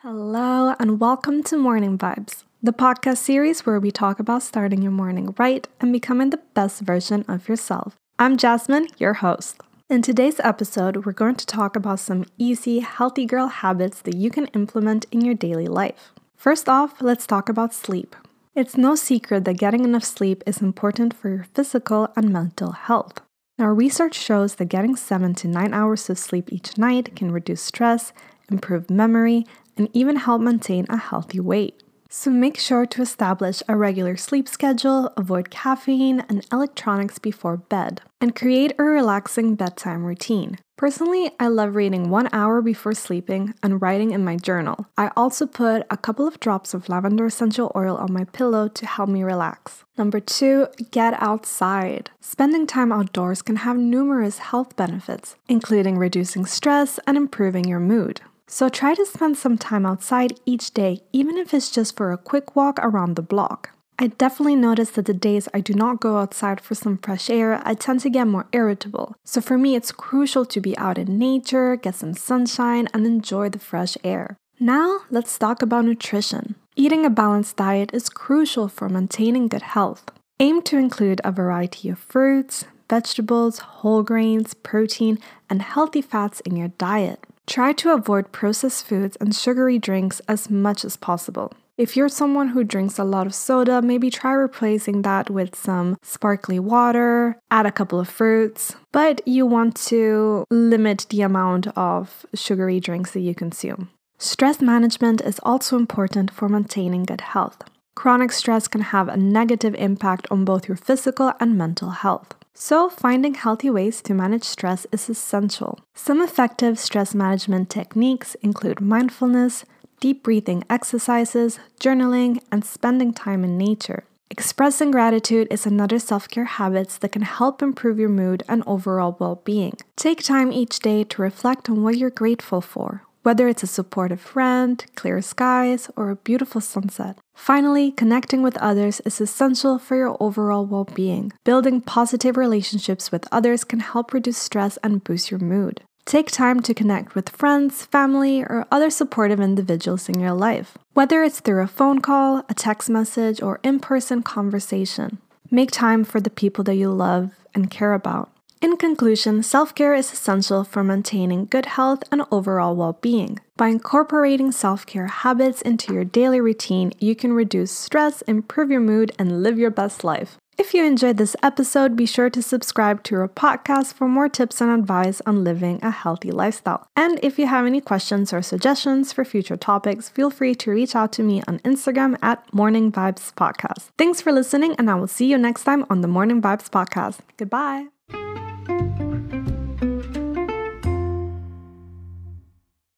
Hello, and welcome to Morning Vibes, the podcast series where we talk about starting your morning right and becoming the best version of yourself. I'm Jasmine, your host. In today's episode, we're going to talk about some easy, healthy girl habits that you can implement in your daily life. First off, let's talk about sleep. It's no secret that getting enough sleep is important for your physical and mental health. Now, research shows that getting 7 to 9 hours of sleep each night can reduce stress, improve memory, and even help maintain a healthy weight. So make sure to establish a regular sleep schedule, avoid caffeine and electronics before bed, and create a relaxing bedtime routine. Personally, I love reading one hour before sleeping and writing in my journal. I also put a couple of drops of lavender essential oil on my pillow to help me relax. Number two, get outside. Spending time outdoors can have numerous health benefits, including reducing stress and improving your mood. So try to spend some time outside each day, even if it's just for a quick walk around the block. I definitely notice that the days I do not go outside for some fresh air, I tend to get more irritable. So for me, it's crucial to be out in nature, get some sunshine, and enjoy the fresh air. Now, let's talk about nutrition. Eating a balanced diet is crucial for maintaining good health. Aim to include a variety of fruits, vegetables, whole grains, protein, and healthy fats in your diet. Try to avoid processed foods and sugary drinks as much as possible. If you're someone who drinks a lot of soda, maybe try replacing that with some sparkly water, add a couple of fruits, but you want to limit the amount of sugary drinks that you consume. Stress management is also important for maintaining good health. Chronic stress can have a negative impact on both your physical and mental health. So, finding healthy ways to manage stress is essential. Some effective stress management techniques include mindfulness, deep breathing exercises, journaling, and spending time in nature. Expressing gratitude is another self care habit that can help improve your mood and overall well being. Take time each day to reflect on what you're grateful for, whether it's a supportive friend, clear skies, or a beautiful sunset. Finally, connecting with others is essential for your overall well being. Building positive relationships with others can help reduce stress and boost your mood. Take time to connect with friends, family, or other supportive individuals in your life, whether it's through a phone call, a text message, or in person conversation. Make time for the people that you love and care about. In conclusion, self care is essential for maintaining good health and overall well being. By incorporating self care habits into your daily routine, you can reduce stress, improve your mood, and live your best life. If you enjoyed this episode, be sure to subscribe to our podcast for more tips and advice on living a healthy lifestyle. And if you have any questions or suggestions for future topics, feel free to reach out to me on Instagram at Morning Vibes Podcast. Thanks for listening, and I will see you next time on the Morning Vibes Podcast. Goodbye.